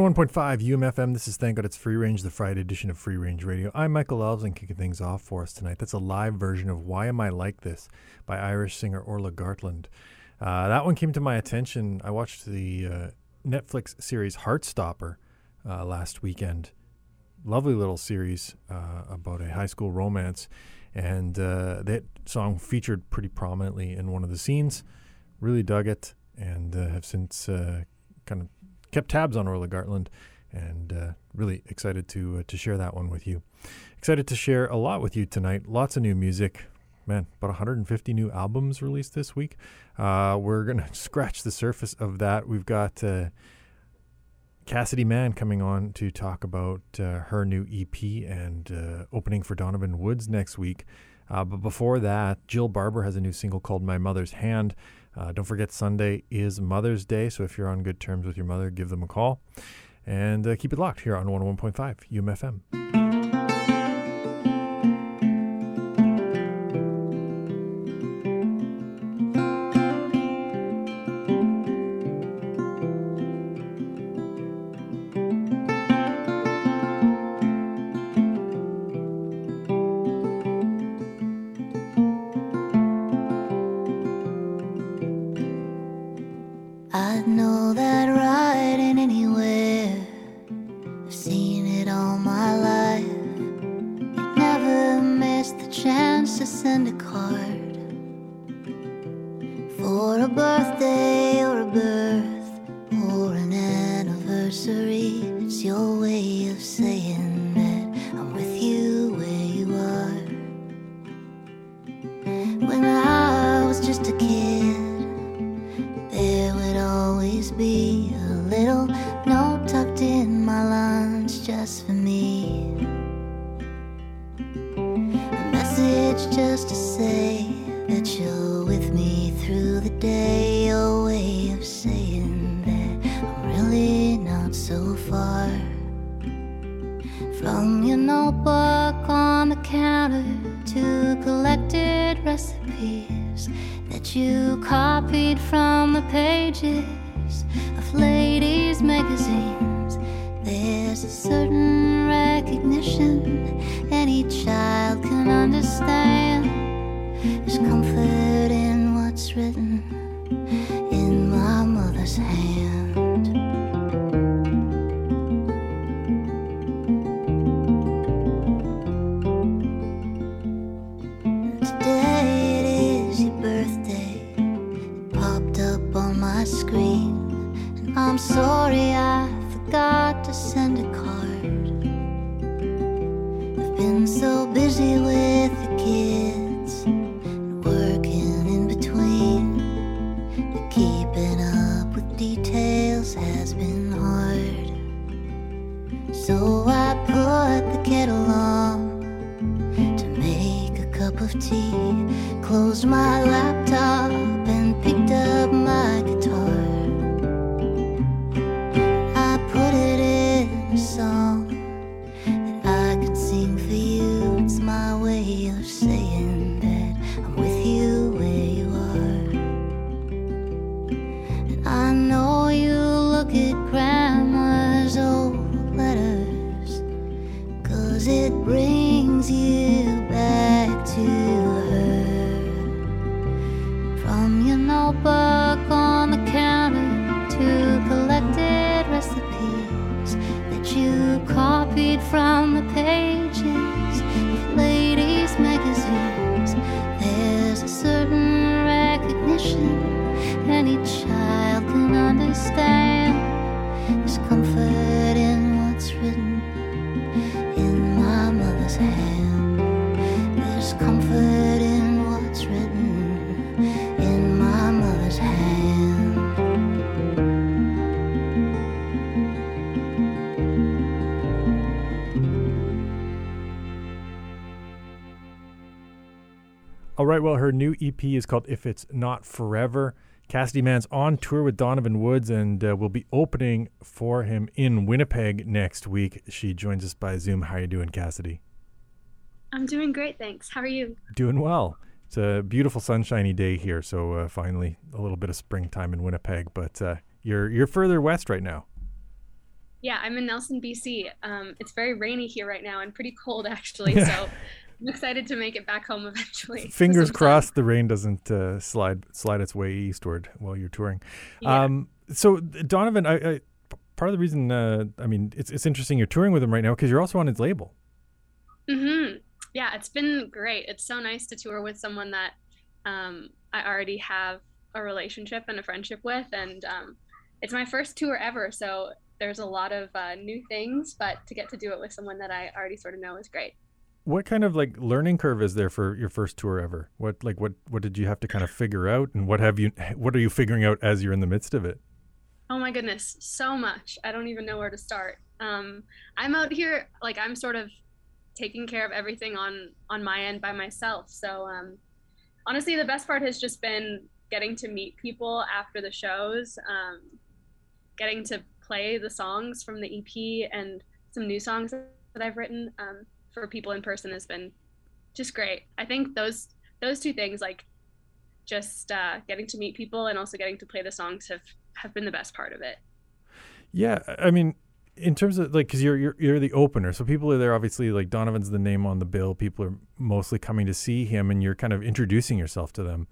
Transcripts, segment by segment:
101.5 UMFM. This is Thank God It's Free Range, the Friday edition of Free Range Radio. I'm Michael Alves and kicking things off for us tonight. That's a live version of Why Am I Like This by Irish singer Orla Gartland. Uh, that one came to my attention. I watched the uh, Netflix series Heartstopper uh, last weekend. Lovely little series uh, about a high school romance. And uh, that song featured pretty prominently in one of the scenes. Really dug it and uh, have since kind of kept tabs on Orla Gartland and uh, really excited to uh, to share that one with you. Excited to share a lot with you tonight. Lots of new music. Man, about 150 new albums released this week. Uh, we're to scratch the surface of that. We've got uh, Cassidy Mann coming on to talk about uh, her new EP and uh, opening for Donovan Woods next week. Uh, but before that, Jill Barber has a new single called My Mother's Hand. Uh, don't forget, Sunday is Mother's Day, so if you're on good terms with your mother, give them a call. And uh, keep it locked here on 101.5 UMFM. Well, her new EP is called If It's Not Forever. Cassidy Mann's on tour with Donovan Woods and uh, will be opening for him in Winnipeg next week. She joins us by Zoom. How are you doing, Cassidy? I'm doing great, thanks. How are you? Doing well. It's a beautiful sunshiny day here, so uh, finally a little bit of springtime in Winnipeg. But uh, you're you're further west right now. Yeah, I'm in Nelson, BC. Um, it's very rainy here right now and pretty cold, actually. Yeah. So I'm excited to make it back home eventually. Fingers crossed the rain doesn't uh, slide slide its way eastward while you're touring. Yeah. Um, so Donovan, I, I, part of the reason, uh, I mean, it's it's interesting you're touring with him right now because you're also on his label. Mm-hmm. Yeah, it's been great. It's so nice to tour with someone that um, I already have a relationship and a friendship with, and um, it's my first tour ever. So there's a lot of uh, new things, but to get to do it with someone that I already sort of know is great. What kind of like learning curve is there for your first tour ever? What like what what did you have to kind of figure out, and what have you what are you figuring out as you're in the midst of it? Oh my goodness, so much. I don't even know where to start. Um, I'm out here, like I'm sort of taking care of everything on on my end by myself. So um, honestly, the best part has just been getting to meet people after the shows, um, getting to play the songs from the EP and some new songs that I've written um, for people in person has been just great. I think those those two things, like just uh, getting to meet people and also getting to play the songs, have have been the best part of it. Yeah, I mean, in terms of like, because you're, you're you're the opener, so people are there. Obviously, like Donovan's the name on the bill. People are mostly coming to see him, and you're kind of introducing yourself to them.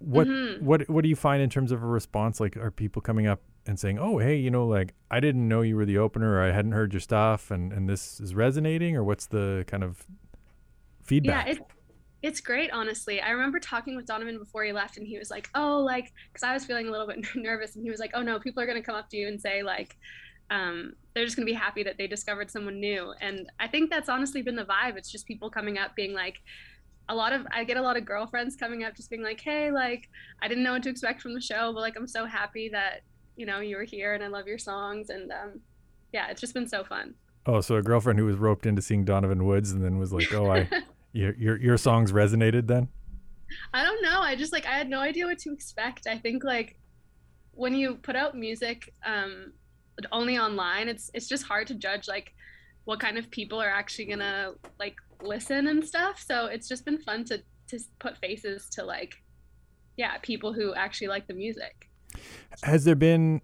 What Mhm. what what do you find in terms of a response? Like, are people coming up and saying, "Oh, hey, you know, like I didn't know you were the opener, or I hadn't heard your stuff, and and this is resonating," or what's the kind of feedback? Yeah, it, it's great, honestly. I remember talking with Donovan before he left, and he was like, "Oh, like," because I was feeling a little bit nervous, and he was like, "Oh no, people are gonna come up to you and say like." Um, they're just gonna be happy that they discovered someone new, and I think that's honestly been the vibe. It's just people coming up, being like, a lot of I get a lot of girlfriends coming up, just being like, "Hey, like, I didn't know what to expect from the show, but like, I'm so happy that you know you were here, and I love your songs, and um, yeah, it's just been so fun." oh, so a girlfriend who was roped into seeing Donovan Woods, and then was like, "Oh, I your your your songs resonated then." I don't know. I just like I had no idea what to expect. I think like when you put out music um only online, it's it's just hard to judge like what kind of people are actually gonna like listen and stuff. So it's just been fun to to put faces to like yeah, people who actually like the music. Has there been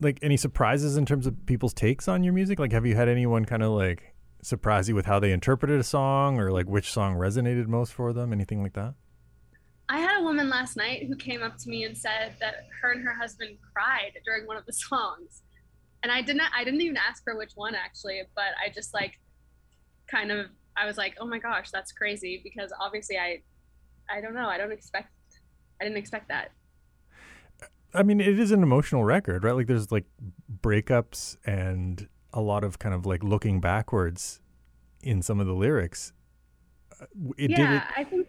like any surprises in terms of people's takes on your music? Like, have you had anyone kind of like surprise you with how they interpreted a song, or like which song resonated most for them? Anything like that? I had a woman last night who came up to me and said that her and her husband cried during one of the songs. And I didn't I didn't even ask her which one actually, but I just like kind of I was like, "Oh my gosh, that's crazy" because obviously I I don't know, I don't expect I didn't expect that. I mean, it is an emotional record, right? Like, there's like breakups and a lot of kind of like looking backwards in some of the lyrics. Uh, It, did, yeah, it, I think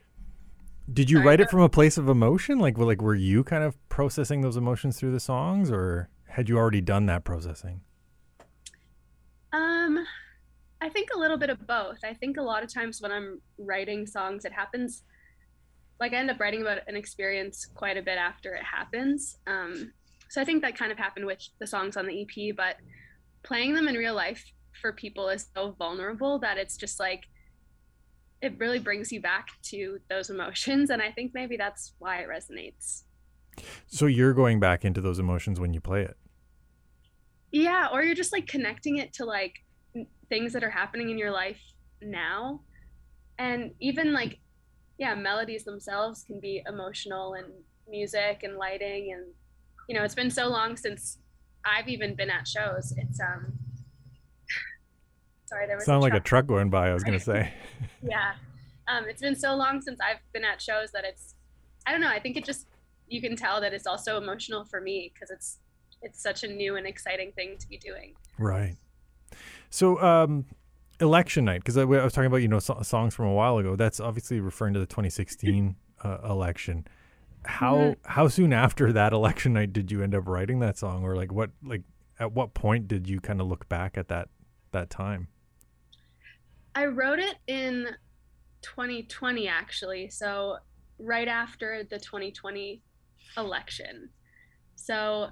did you Sorry, write it from a place of emotion? Like, were- like, were you kind of processing those emotions through the songs, or had you already done that processing? Um, I think a little bit of both. I think a lot of times when I'm writing songs, it happens like I end up writing about an experience quite a bit after it happens. Um, so I think that kind of happened with the songs on the EP, but playing them in real life for people is so vulnerable that it's just like it really brings you back to those emotions and I think maybe that's why it resonates. So you're going back into those emotions when you play it. Yeah, or you're just like connecting it to like things that are happening in your life now. And even like, yeah, melodies themselves can be emotional and music and lighting. And, you know, it's been so long since I've even been at shows. It's, um, sorry, there was Sound like a truck. truck going by. I was gonna say. Yeah. Um, it's been so long since I've been at shows that it's, I don't know, I think it just, you can tell that it's also emotional for me because it's, it's such a new and exciting thing to be doing. Right. So, um, election night, because I, I was talking about you know so- songs from a while ago. That's obviously referring to the 2016 uh, election. How Mm-hmm. how soon after that election night did you end up writing that song, or like what like at what point did you kind of look back at that that time? I wrote it in 2020 actually, so right after the 2020 election. So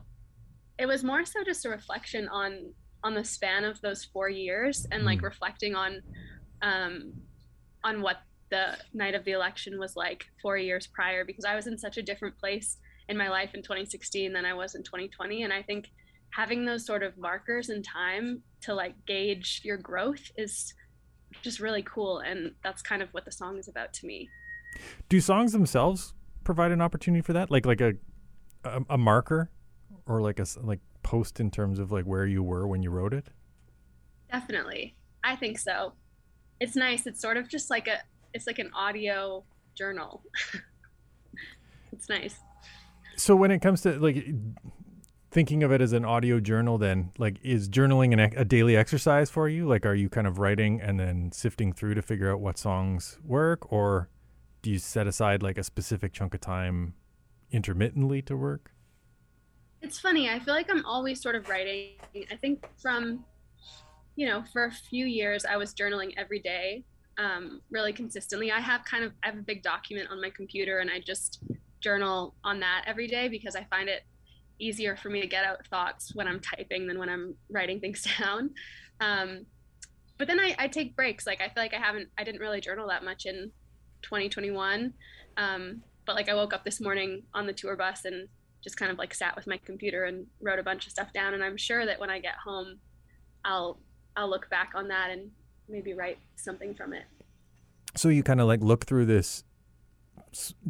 it was more so just a reflection on on the span of those 4 years and like Mm. reflecting on um on what the night of the election was like 4 years prior because I was in such a different place in my life in 2016 than I was in 2020 and I think having those sort of markers in time to like gauge your growth is just really cool. And that's kind of what the song is about to me. Do songs themselves provide an opportunity for that, like like a a, a marker, or like a, like post in terms of like where you were when you wrote it? definitely i think so it's nice it's sort of just like a it's like an audio journal it's nice So when it comes to like thinking of it as an audio journal, then like is journaling an, a daily exercise for you? Like, are you kind of writing and then sifting through to figure out what songs work, or do you set aside like a specific chunk of time intermittently to work? It's funny. I feel like I'm always sort of writing. I think from, you know, for a few years, I was journaling every day, um, really consistently. I have kind of I have a big document on my computer, and I just journal on that every day because I find it easier for me to get out thoughts when I'm typing than when I'm writing things down. Um, but then I, I take breaks. Like I feel like I haven't, I didn't really journal that much in 2021. Um, but like I woke up this morning on the tour bus and just kind of like sat with my computer and wrote a bunch of stuff down. And I'm sure that when I get home, I'll I'll look back on that and maybe write something from it. So you kind of like look through this,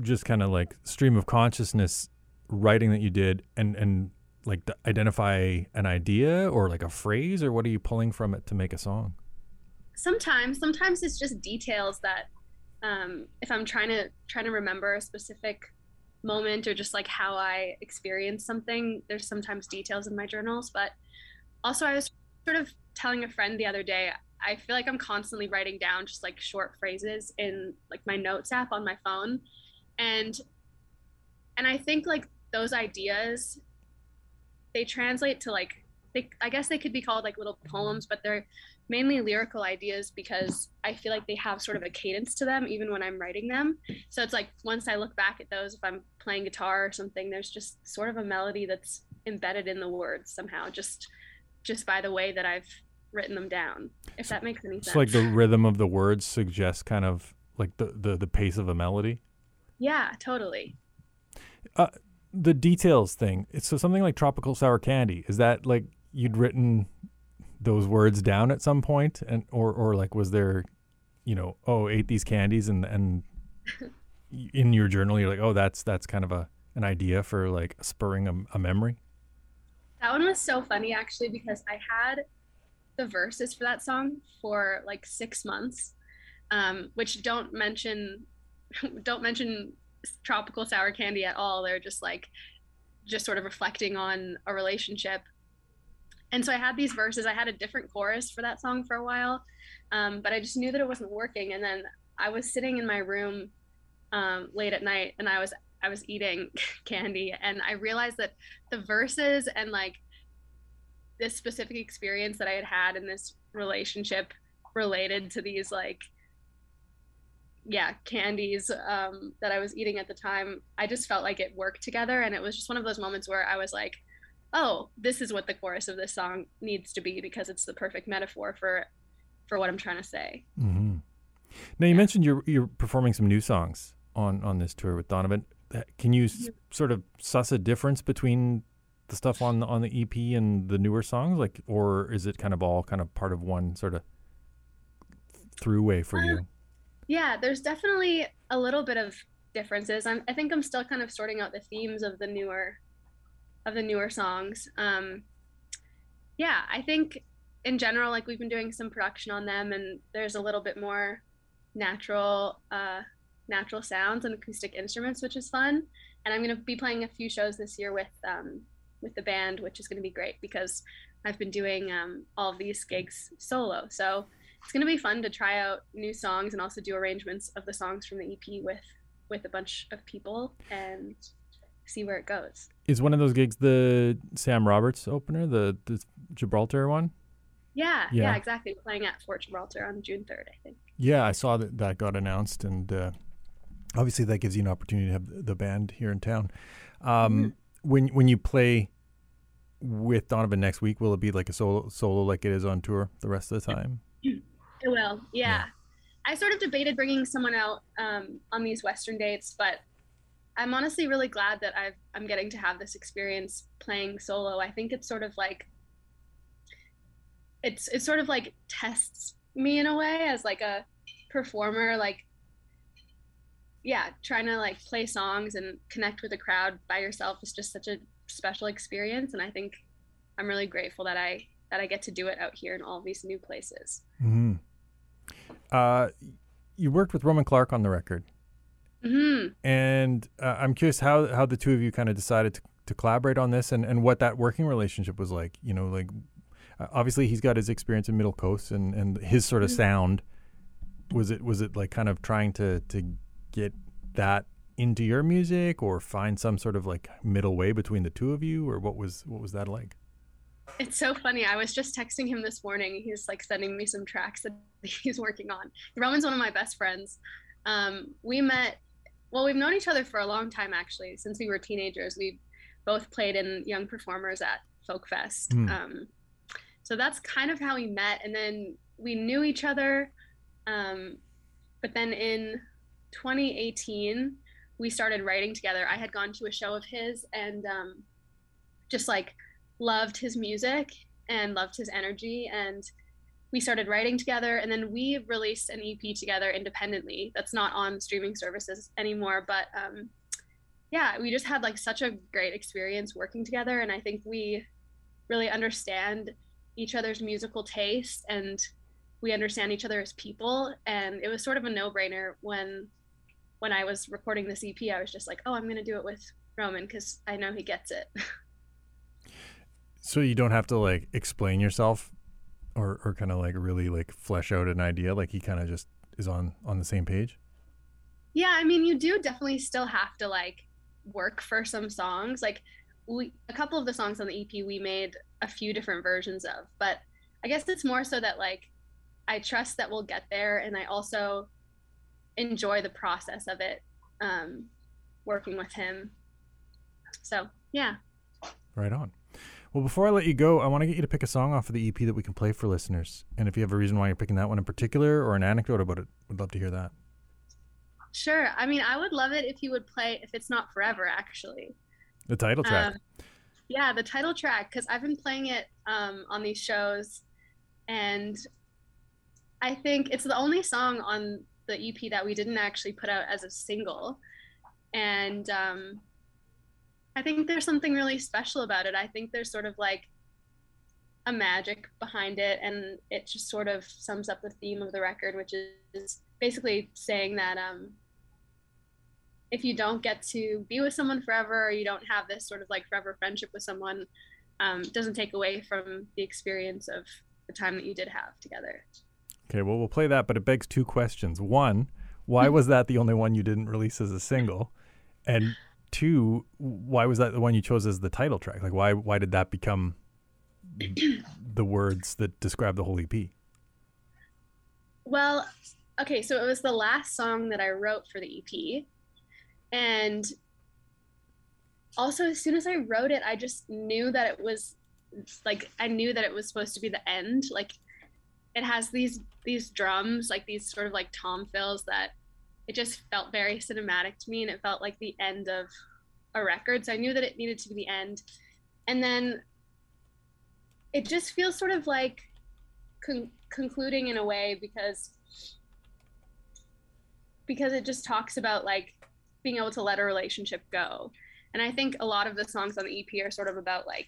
just kind of like stream of consciousness writing that you did, and and like identify an idea or like a phrase, or what are you pulling from it to make a song? Sometimes, sometimes it's just details that um, if I'm trying to trying to remember a specific moment or just like how I experience something, there's sometimes details in my journals. But also, I was sort of telling a friend the other day, I feel like I'm constantly writing down just like short phrases in like my notes app on my phone, and and I think like those ideas, they translate to like they, I guess they could be called like little poems, but they're mainly lyrical ideas because I feel like they have sort of a cadence to them even when I'm writing them. So it's like once I look back at those, if I'm playing guitar or something, there's just sort of a melody that's embedded in the words somehow, just just by the way that I've written them down. If that makes any sense. So like the rhythm of the words suggests kind of like the the, the pace of a melody. Yeah, totally. Uh, the details thing. It's so something like tropical sour candy. Is that like you'd written those words down at some point and or or like was there you know oh ate these candies and and in your journal you're like oh that's that's kind of a an idea for like spurring a, a memory? That one was so funny actually because i had the verses for that song for like six months um, which don't mention don't mention tropical sour candy at all. They're just like just sort of reflecting on a relationship and so I had these verses. I had a different chorus for that song for a while, um, but I just knew that it wasn't working. And then I was sitting in my room um, late at night, and I was I was eating candy, and I realized that the verses and like this specific experience that I had had in this relationship related to these like yeah candies um, that I was eating at the time. I just felt like it worked together, and it was just one of those moments where I was like oh, this is what the chorus of this song needs to be because it's the perfect metaphor for for what I'm trying to say. Mm-hmm. Now you yeah. mentioned you're you're performing some new songs on on this tour with Donovan. Can you s- sort of suss a difference between the stuff on on the EP and the newer songs, like, or is it kind of all kind of part of one sort of throughway for you? Yeah, there's definitely a little bit of differences. I'm, I think I'm still kind of sorting out the themes of the newer of the newer songs. Um, yeah, I think in general, like we've been doing some production on them, and there's a little bit more natural, uh, natural sounds and acoustic instruments, which is fun. And I'm going to be playing a few shows this year with um, with the band, which is going to be great because I've been doing um, all of these gigs solo. So it's going to be fun to try out new songs and also do arrangements of the songs from the EP with with a bunch of people and see where it goes. Is one of those gigs the Sam Roberts opener, the the Gibraltar one? Yeah, yeah, yeah exactly. Playing at Fort Gibraltar on June third, I think. Yeah, I saw that that got announced, and uh, obviously that gives you an opportunity to have the band here in town. Um, mm-hmm. When when you play with Donovan next week, will it be like a solo solo like it is on tour the rest of the time? It will. Yeah. yeah. I sort of debated bringing someone out um, on these Western dates, but I'm honestly really glad that I've I'm getting to have this experience playing solo. I think it's sort of like it's it's sort of like tests me in a way as like a performer like yeah, trying to like play songs and connect with a crowd by yourself is just such a special experience and I think I'm really grateful that I that I get to do it out here in all these new places. Mm-hmm. Uh, you worked with Roman Clarke on the record. Mm-hmm. And uh, I'm curious how how the two of you kind of decided to, to collaborate on this and, and what that working relationship was like. You know, like uh, obviously he's got his experience in Middle Coast and, and his sort of mm-hmm. sound. Was it was it like kind of trying to to get that into your music or find some sort of like middle way between the two of you or what was what was that like? It's so funny. I was just texting him this morning. He's like sending me some tracks that he's working on. Roman's one of my best friends. Um, we met, well, we've known each other for a long time actually. Since we were teenagers, we both played in Young Performers at Folk Fest. Hmm. Um, so that's kind of how we met. And then we knew each other. Um, but then in 2018, we started writing together. I had gone to a show of his and um, just like loved his music and loved his energy. And we started writing together. And then we released an EP together independently that's not on streaming services anymore. But um, yeah, we just had like such a great experience working together. And I think we really understand each other's musical taste and we understand each other as people. And it was sort of a no brainer when when I was recording this EP, I was just like, oh, I'm going to do it with Roman because I know he gets it. So you don't have to like explain yourself or or kind of like really like flesh out an idea like he kind of just is on on the same page? yeah, I mean, you do definitely still have to like work for some songs. Like we, a couple of the songs on the EP, we made a few different versions of, but I guess it's more so that like I trust that we'll get there, and I also enjoy the process of it, um, working with him. So yeah. Right on. Well, before I let you go, I want to get you to pick a song off of the EP that we can play for listeners. And if you have a reason why you're picking that one in particular or an anecdote about it, we'd love to hear that. Sure. I mean, I would love it if you would play If It's Not Forever, actually. The title track. Um, yeah, the title track, because I've been playing it um, on these shows. And I think it's the only song on the EP that we didn't actually put out as a single. And um, I think there's something really special about it. I think there's sort of like a magic behind it. And it just sort of sums up the theme of the record, which is basically saying that um, if you don't get to be with someone forever or you don't have this sort of like forever friendship with someone um, it doesn't take away from the experience of the time that you did have together Okay, well, we'll play that, but it begs two questions. One, why was that the only one you didn't release as a single? And two, why was that the one you chose as the title track? Like, why why did that become the words that describe the whole EP? well okay so it was the last song that i wrote for the ep and also as soon as i wrote it i just knew that it was like i knew that it was supposed to be the end like it has these these drums like these sort of like tom fills that it just felt very cinematic to me and it felt like the end of a record so i knew that it needed to be the end. And then it just feels sort of like con- concluding in a way because because it just talks about like being able to let a relationship go. And i think a lot of the songs on the ep are sort of about like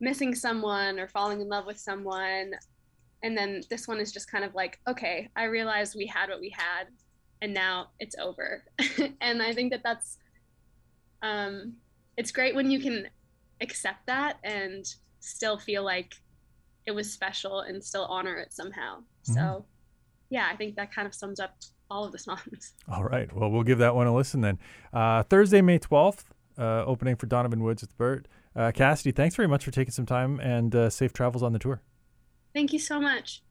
missing someone or falling in love with someone. And then this one is just kind of like okay i realized we had what we had and now it's over and i think that that's um it's great when you can accept that and still feel like it was special and still honor it somehow so yeah i think that kind of sums up all of the songs All right. Well, we'll give that one a listen then. Uh, Thursday, May 12th, uh, opening for Donovan Woods with Burt. Uh, Cassidy, thanks very much for taking some time and uh, safe travels on the tour. thank you so much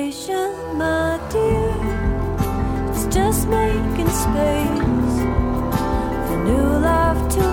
patient, my dear. It's just making space for new life to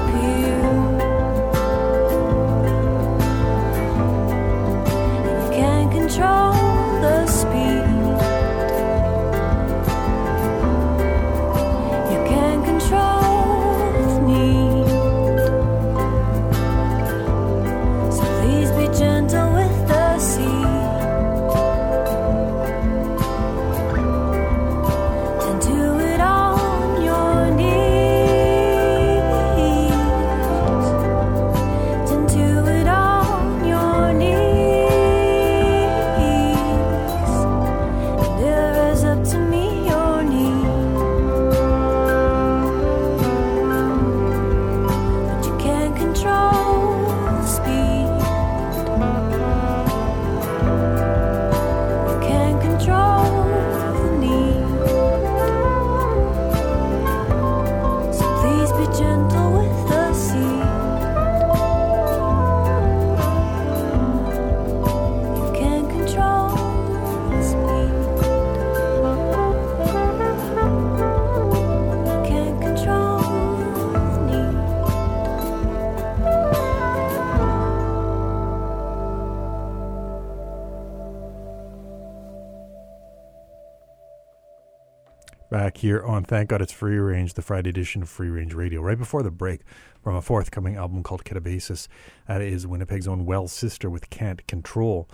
here on Thank God It's Free Range, the Friday edition of Free Range Radio. Right before the break, from a forthcoming album called Katabasis. That is Winnipeg's own Well Sister with Can't Control.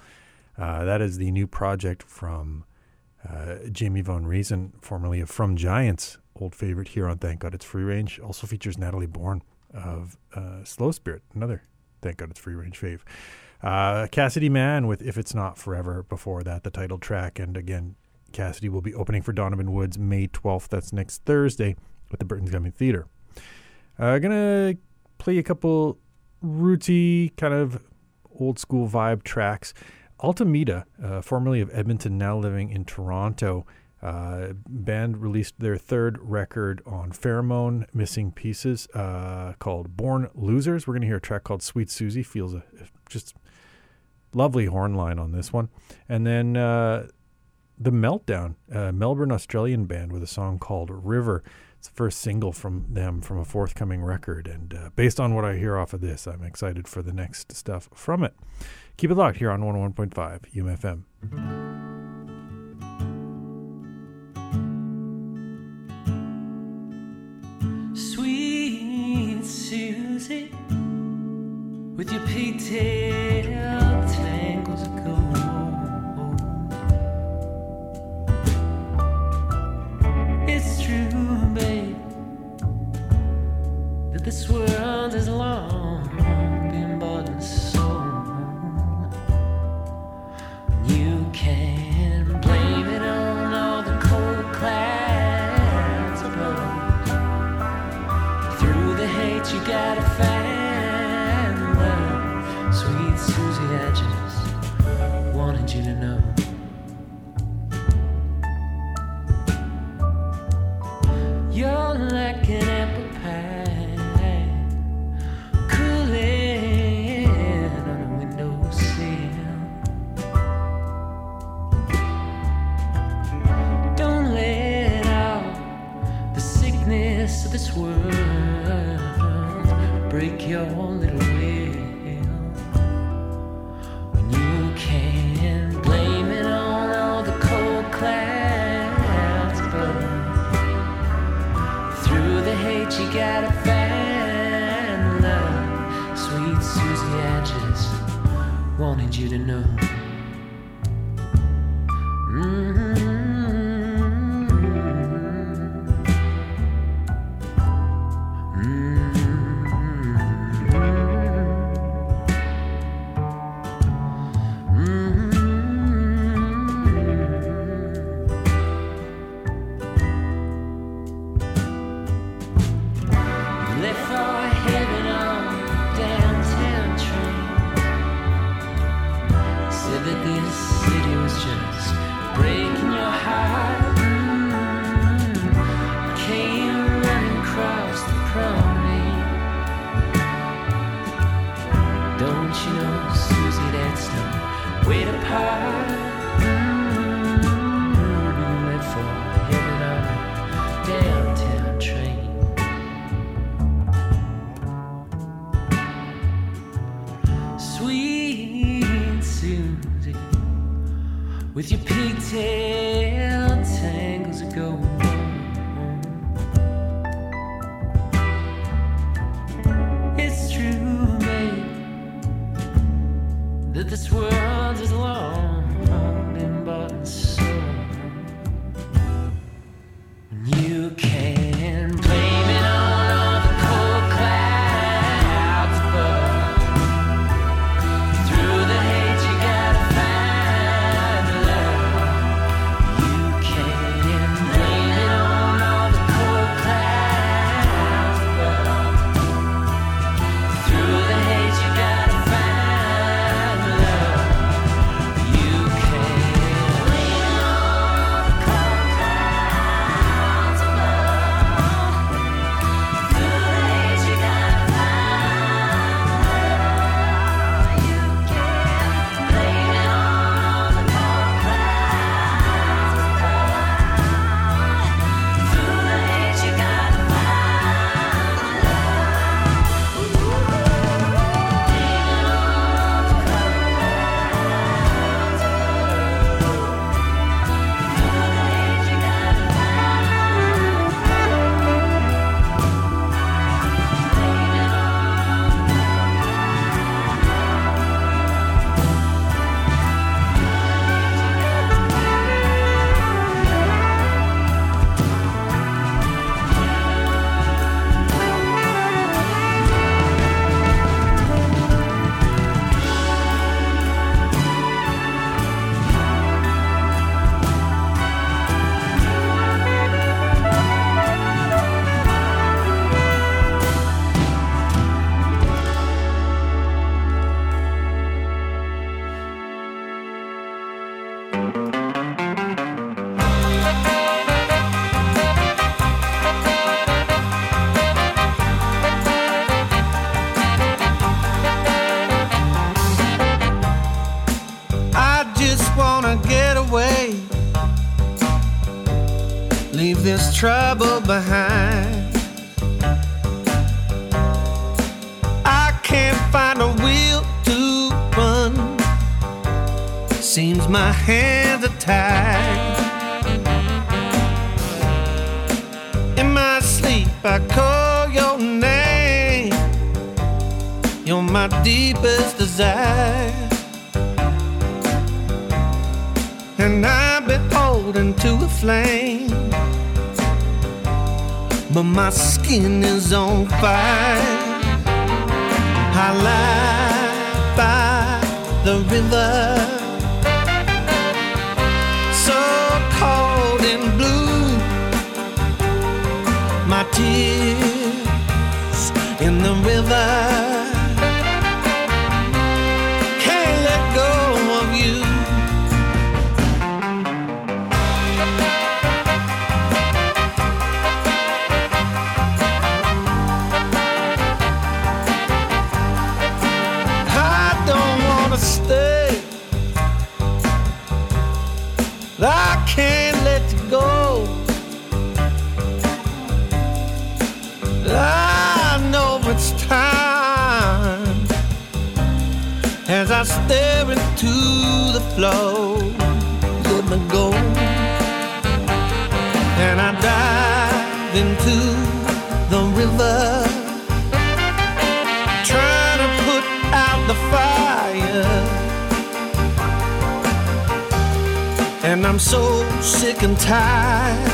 Uh, that is the new project from uh, Jamie Von Reason, formerly of From Giants, old favorite here on Thank God It's Free Range. Also features Natalie Bourne of uh, Slow Spirit, another Thank God It's Free Range fave. Uh, Cassidy Mann with If It's Not Forever before that, the title track. And again, Cassidy will be opening for Donovan Woods May 12th. That's next Thursday at the Burton Cummings Theater. Uh, gonna play a couple rootsy, kind of old school vibe tracks. Altameda, uh, formerly of Edmonton, now living in Toronto. Uh, band released their third record on Pheromone Missing Pieces uh, called Born Losers. We're going to hear a track called Sweet Susie. Feels a, just lovely horn line on this one. And then uh, the Meltdown, a Melbourne Australian band with a song called River. It's the first single from them from a forthcoming record. And uh, based on what I hear off of this, I'm excited for the next stuff from it. Keep it locked here on 101.5 UMFM. Sweet Susie, with your pigtail. this world is long. you to know. this world. but my skin is on fire. I lie. there into the flow. Let me go. And I dive into the river. Trying to put out the fire. And I'm so sick and tired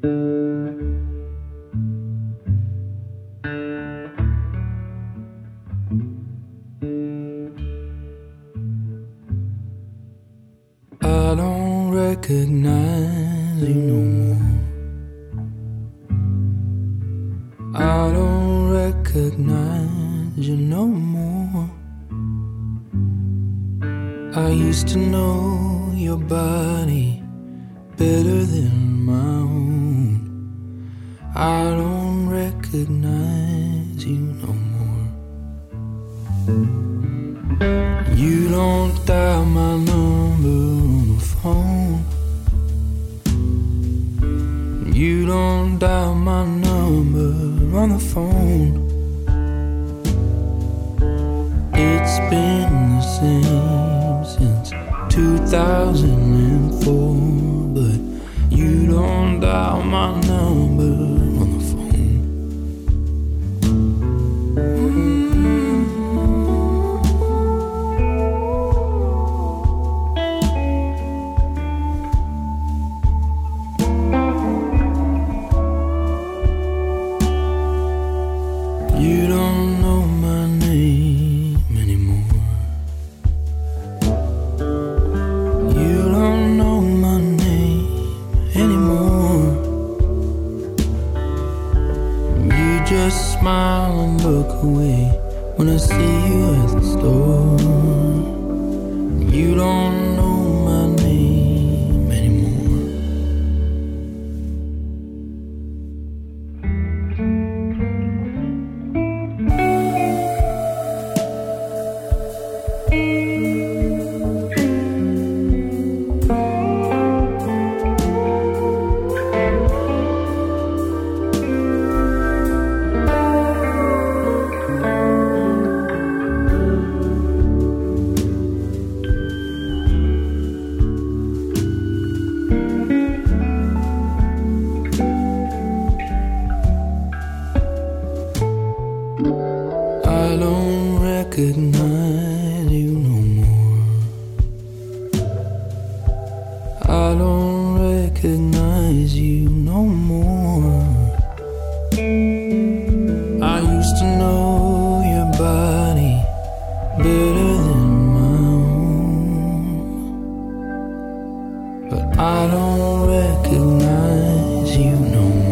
I don't recognize you no more. But I don't recognize you no more.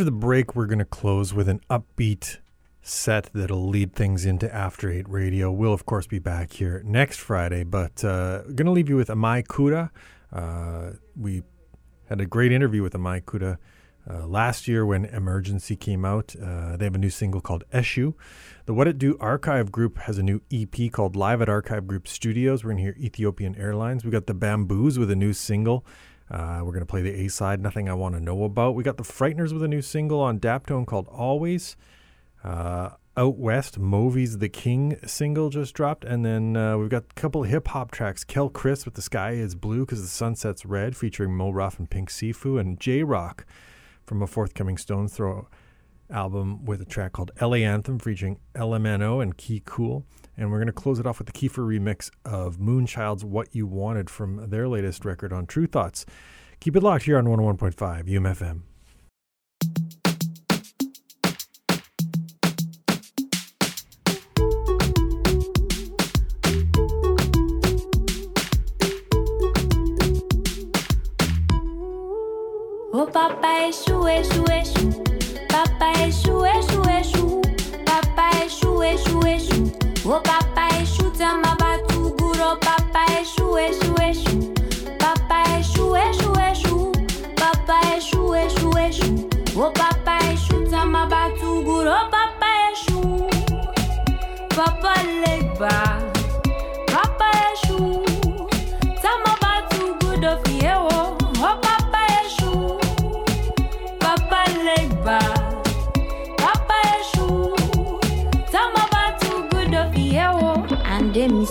After the break, we're going to close with an upbeat set that'll lead things into After Eight Radio. We'll, of course, be back here next Friday, but uh, going to leave you with Amai Kuda. Uh, we had a great interview with Amai Kuda uh, last year when Emergency came out. Uh, they have a new single called Eshu. The What It Do Archive Group has a new EP called Live at Archive Group Studios. We're going to hear Ethiopian Airlines. We got the Bamboos with a new single. Uh, we're going to play the A side, Nothing I Want to Know About. We got the Frightnrs with a new single on Daptone called Always. Uh, out West, Movies The King single just dropped. And then uh, we've got a couple hip hop tracks. Kel Chris with The Sky is Blue because the Sunset's Red, featuring Mo Ruff and Pink Sifu. And J Rocc from a forthcoming Stones Throw album with a track called LA Anthem featuring LMNO and Key Kool. And we're going to close it off with the Kiefer remix of Moonchild's What You Wanted from their latest record on Tru Thoughts. Keep it locked here on 101.5 UMFM. Oh papa échou, échou,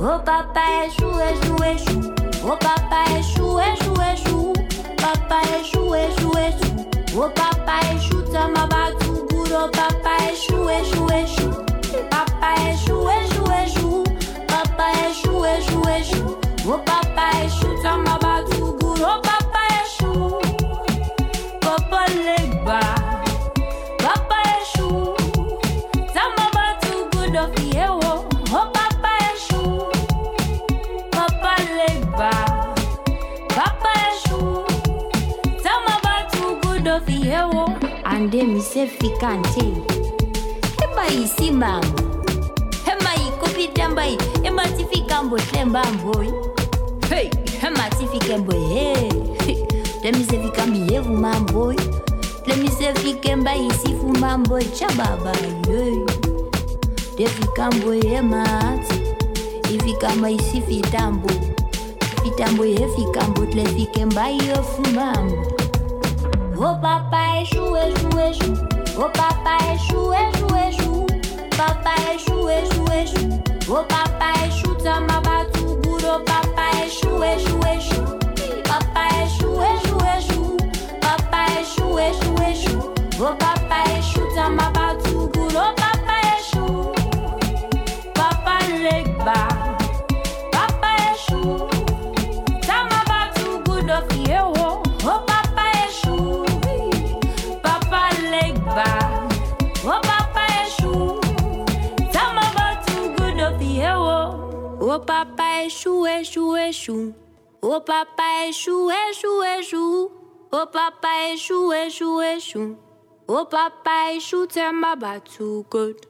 Oh papa échou, échou, échou. Oh papa échou, échou, échou. Papa échou, échou, échou. Oh papa échou, tama batu guro. Papa échou, échou, échou. Papa échou, échou, échou. Papa échou, échou, échou. Oh papa échou, tama batu guro. Papa échou. Papa legba. Papa hey. Let me say fi kambi yevu man boy. Let me say fi kemba isi fu man boy. Chababa hey. Defi kambo hemati. ifikamba isifitambo fitambo yefikambo tlefikemba yofumambo o papa eshu eshu eshu o papa eshu eshu eshu papa eshu eshu eshu o papa eshu tama batuguro papa eshu eshu eshu papa eshu eshu eshu papa eshu eshu eshu o papa eshu tama batuguro Eshu, Eshu, Eshu, oh Papa Eshu, Eshu, Eshu, oh Papa Eshu, Eshu, Eshu, oh Papa Eshu, Tama Batu good.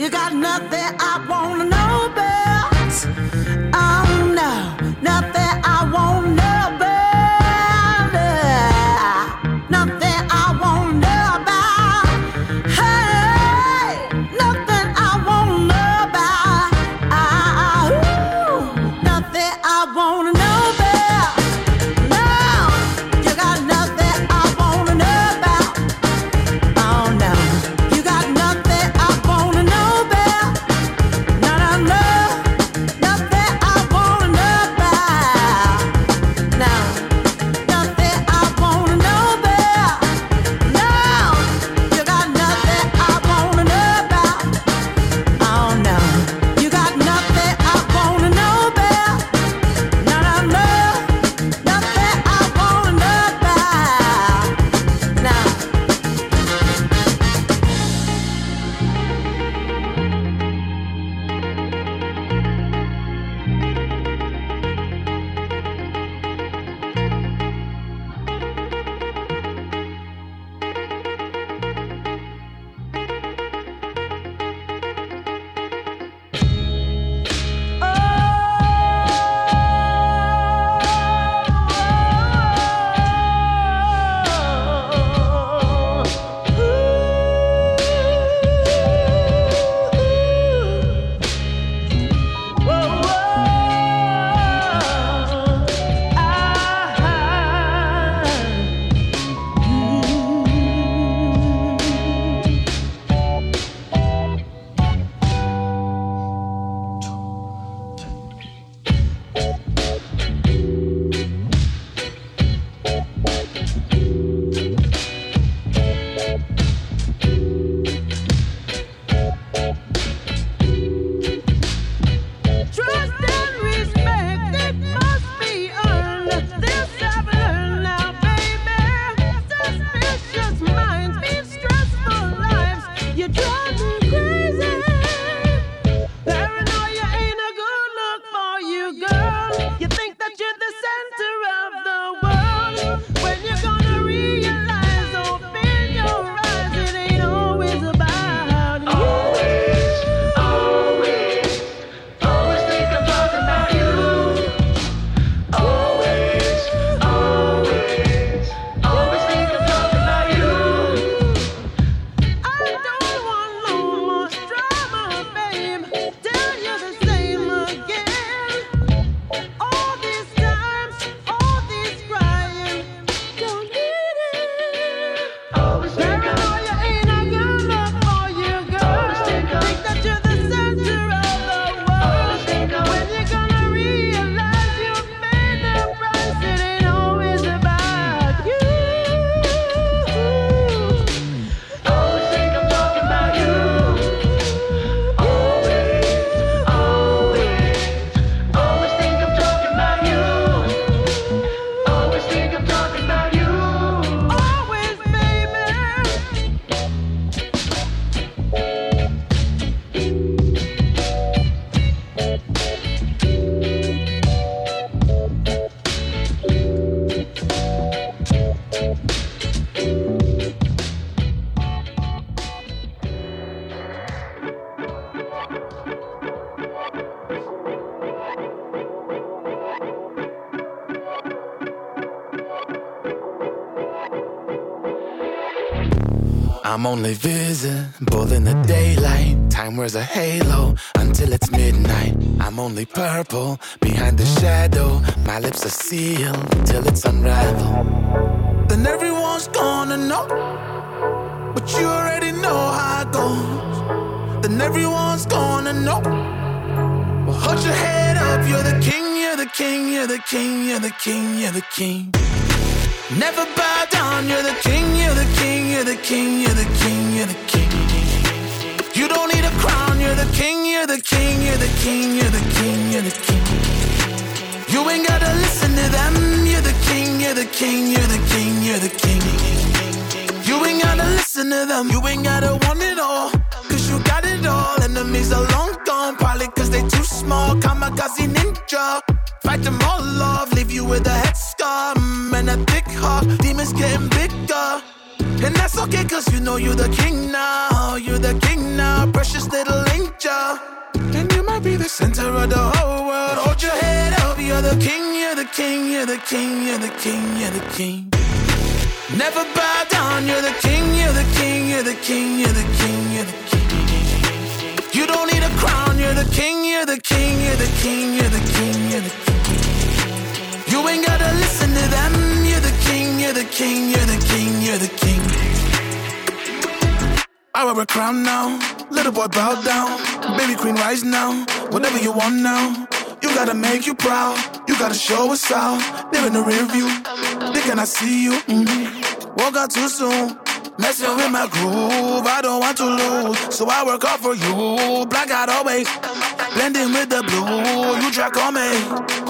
You got nothing I wanna know about. Only visible in the daylight. Time wears a halo until it's midnight. I'm only purple behind the shadow. My lips are sealed till it's unraveled. Then everyone's gonna know. But you already know how it goes. Then everyone's gonna know. Well, hold your head up. You're the king, you're the king, you're the king, you're the king, you're the king. Never bow down, you're the king, you're the king, you're the king, you're the king, you're the king. You don't need a crown, you're the king, you're the king, you're the king, you're the king, you're the king. You ain't gotta listen to them, you're the king, you're the king, you're the king, you're the king. You ain't gotta listen to them, you ain't gotta want it all. Cause you got it all, enemies are long gone, probably cause they too small. Kamikaze ninja, fight them all off, leave you with a head that's okay, cause you know you're the king now. You're the king now. Precious little angel. And you might be the center of the whole world. Hold your head up, you're the king, you're the king, you're the king, you're the king, you're the king. Never bow down, you're the king, you're the king, you're the king, you're the king, you're the king. You don't need a crown, you're the king, you're the king, you're the king, you're the king, you're the king. You ain't gotta listen to them, you're the king, you're the king, you're the king, you're the king. I wear a crown now, little boy bow down, baby queen rise now, whatever you want now. You gotta make you proud, you gotta show us out. They're in the rear view, they cannot see you. mhm. Woke up too soon, messing with my groove. I don't want to lose, so I work hard for you. Black out always, blending with the blue. You track on me,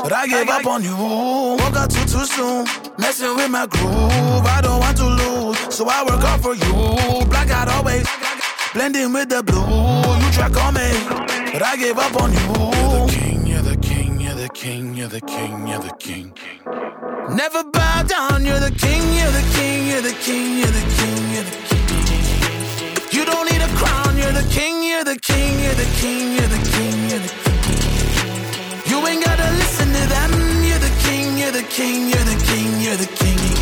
but I gave up on you. Woke up too too soon, messing with my groove. I don't want to lose, so I work hard for you. Black out always, blending with the blue. You track on me, but I gave up on you. You're the king, you're the king, you're the king, you're the king, you're the king. Never bow down, you're the king, you're the king, you're the king, you're the king, you're the king. You don't need a crown, you're the king, you're the king, you're the king, you're the king, you're the king. You ain't gotta listen to them, you're the king, you're the king, you're the king, you're the king.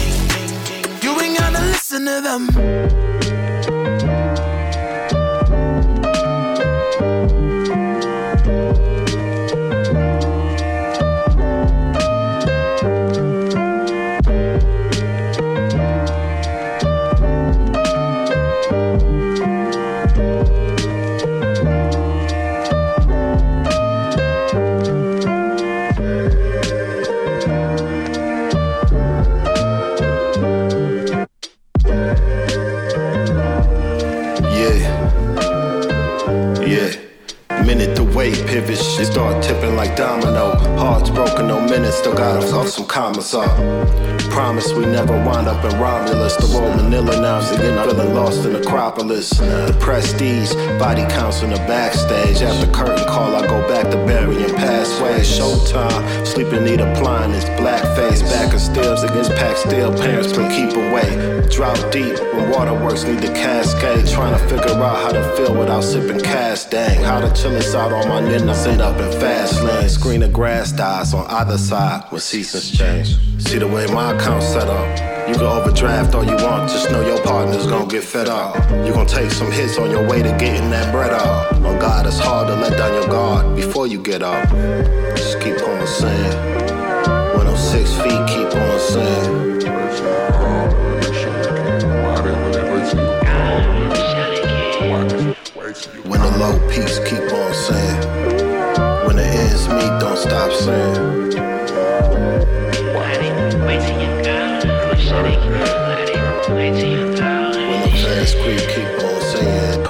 Ain't gotta listen to them. Shit start tipping like domino. Hearts broken, no minutes, still got us off some commas up. Promise we never wind up in Romulus. The road Manila now, so again, feeling lost in Acropolis. The prestige, body counts in the backstage. After curtain call, I go back to burying past ways. Showtime, sleeping need applying black face. Back and stills against packed steel, parents play keep away. Drought deep, when waterworks need to cascade. Trying to figure out how to feel without sipping cast dang. How to chill us out on my nigga, sit up in fast lane. Screen of grass dies on either side when seasons change. See the way my account's set up. You can overdraft all you want, just know your partner's gonna get fed up. You gonna take some hits on your way to getting that bread up. On God, it's hard to let down your guard before you get up. Just keep on saying. When I'm six feet, keep on saying. When the low peaks keep on saying. When the ends meet, don't stop saying. When the fast creep keep on saying.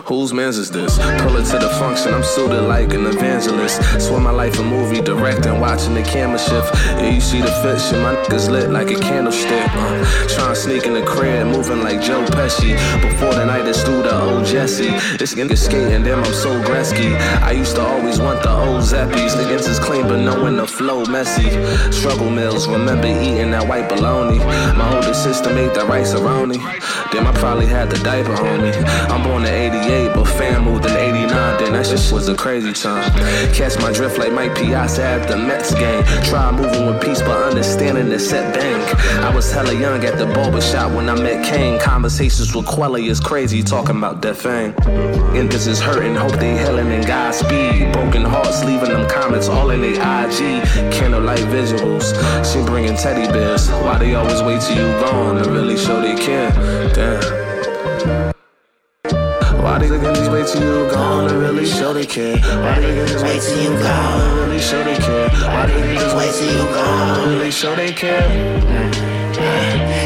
Whose man's is this? Pull it to the function, I'm suited like an evangelist. Swear my life a movie, directing, watching the camera shift. Yeah, you see the fiction, my niggas lit like a candlestick. Uh, trying to sneak in the crib, moving like Joe Pesci. Before the night is through the old Jesse. This nigga skating, damn, I'm so Gretzky. I used to always want the old Zappies. Niggas is clean, but knowing the flow messy. Struggle mills, remember eating that white bologna. My older sister made that Rice-A-Roni. Damn, I probably had the diaper on me. I'm born in 88, but fam moved in 89. Then that shit was a crazy time. Catch my drift like Mike Piazza at the Mets game. Try moving with peace, but understanding the set bang. I was hella young at the barber shop when I met Kane. Conversations with Quelly is crazy, talking about that thing. Is hurting, hope they healing in Godspeed. Broken hearts, leaving them comments all in their IG. Candlelight visuals, she bringing teddy bears. Why they always wait till you gone to really show they care? Damn. Why they niggas wait till you gone to really show they care? Why they niggas wait till you gone to really show they care? Why they niggas wait till you gone to really show they care?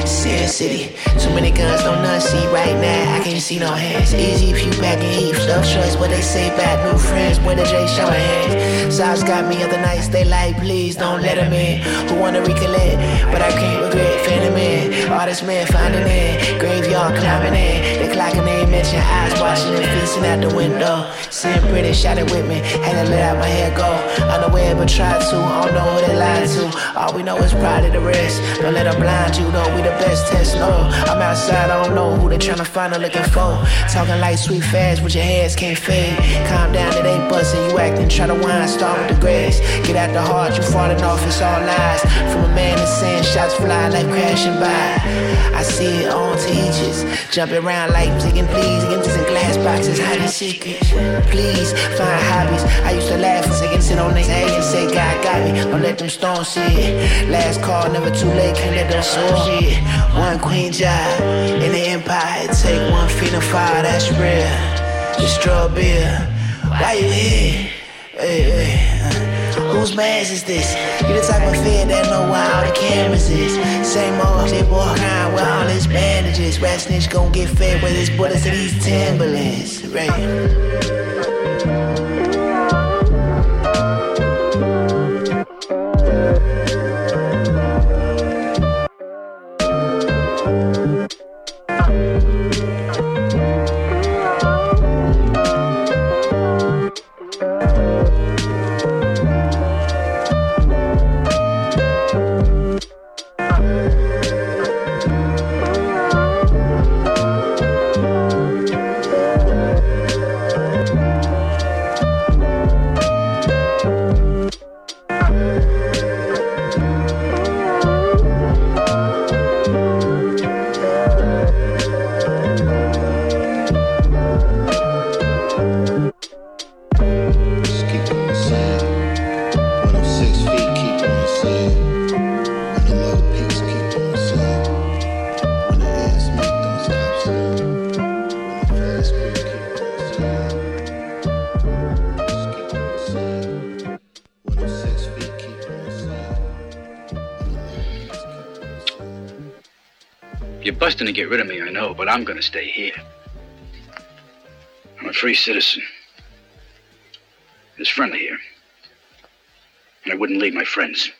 Sin City, too many guns, no none see right now. I can't see no hands. Easy if you back and heap, stuff choice. What they say about new friends, when the J showing hands. Sides got me other nights, they like, please don't let them in. Who wanna recollect, but I can't regret. Phantom in, all this man finding in. Graveyard climbing in, they clocking in, mention eyes watching and feasting out the window. Sin pretty, shot it with me, had to let out my hair go. Unaware, but try to, I don't know who they lied to. All we know is pride of the rest, don't let them blind find you though, we the best test, no. I'm outside, I don't know who they tryna find or looking for. Talking like sweet fast, but your hands can't fade. Calm down, it ain't busting, you acting, try to whine, start with the grace. Get out the heart, you falling off, it's all lies. From a man that's saying shots fly like crashing by. I see it on teachers, jumping around like taking please, empties in glass boxes, hiding secrets. Please find hobbies. I used to laugh and say, sit on their head and say, God got me. Don't let them stones see it. Last call, never too late, can't let them One queen job in the empire, take one feet of fire, that's real. Destroy beer. Why you here? Hey, hey. Whose mask is this? You the type of fed that know where all the cameras is. Same old shit, boy, crying with all his bandages. Rat snitch gon' get fed with his bullets to these Timberlands. Right. I'm gonna stay here. I'm a free citizen. It's friendly here. And I wouldn't leave my friends.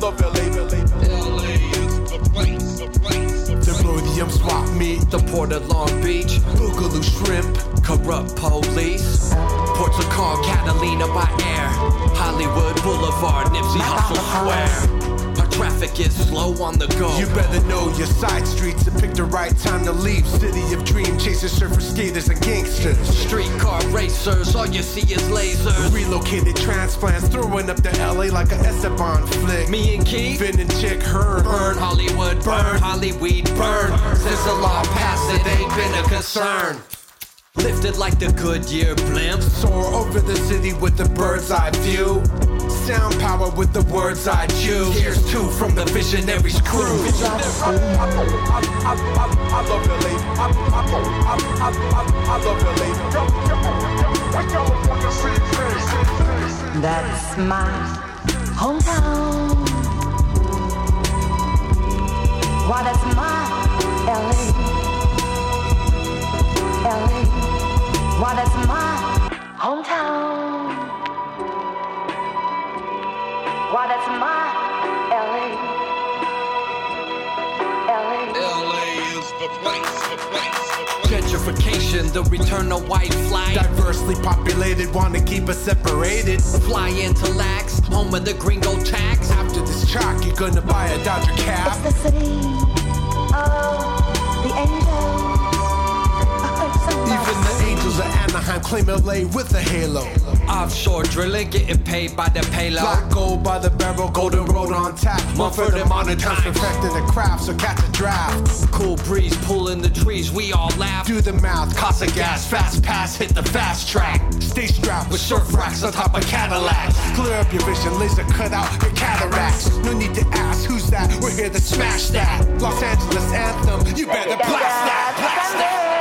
Love LA, LA, LA is the place, the place, the The Roadium swap meet, the Port of Long Beach, Boogaloo Shrimp, corrupt police, Ports of Call, Catalina by air, Hollywood Boulevard, Nipsey Hussle Square. Traffic is slow on the go. You better know your side streets and pick the right time to leave. City of dream chasers, surfer skaters, and gangsters. Streetcar racers, all you see is lasers. Relocated transplants, throwing up the LA like a Esteban flick. Me and Keith, Finn and Chick Hearn. burn Hollywood, burn Hollyweed, burn. Since the law passed, it ain't been a concern. Lifted like the Goodyear blimp. Soar over the city with the bird's eye view. Sound power with the words I choose. Here's two from the Visionaries crew. I, I. That's my hometown. Why, that's my LA. LA. Why, that's my hometown. Gentrification, the return of white flight. Diversely populated, wanna keep us separated. Fly into lax, home of the gringo tax. After this track, you're gonna buy a Dodger It's the city of the angels. I heard somebody Even the angels of Anaheim claim LA with a halo. Offshore drilling, getting paid by the payload. Black gold by the barrel, golden road on tap. Mumford and Monotone. Perfecting the craft, so catch a draft. Cool breeze pulling the trees, we all laugh. Do the math, Cost of gas, fast pass, hit the fast track. Stay strapped With surf racks on top of Cadillacs. Clear up your vision, laser cut out your cataracts. No need to ask who's that, we're here to smash that. Los Angeles anthem, you better blast that, blast that.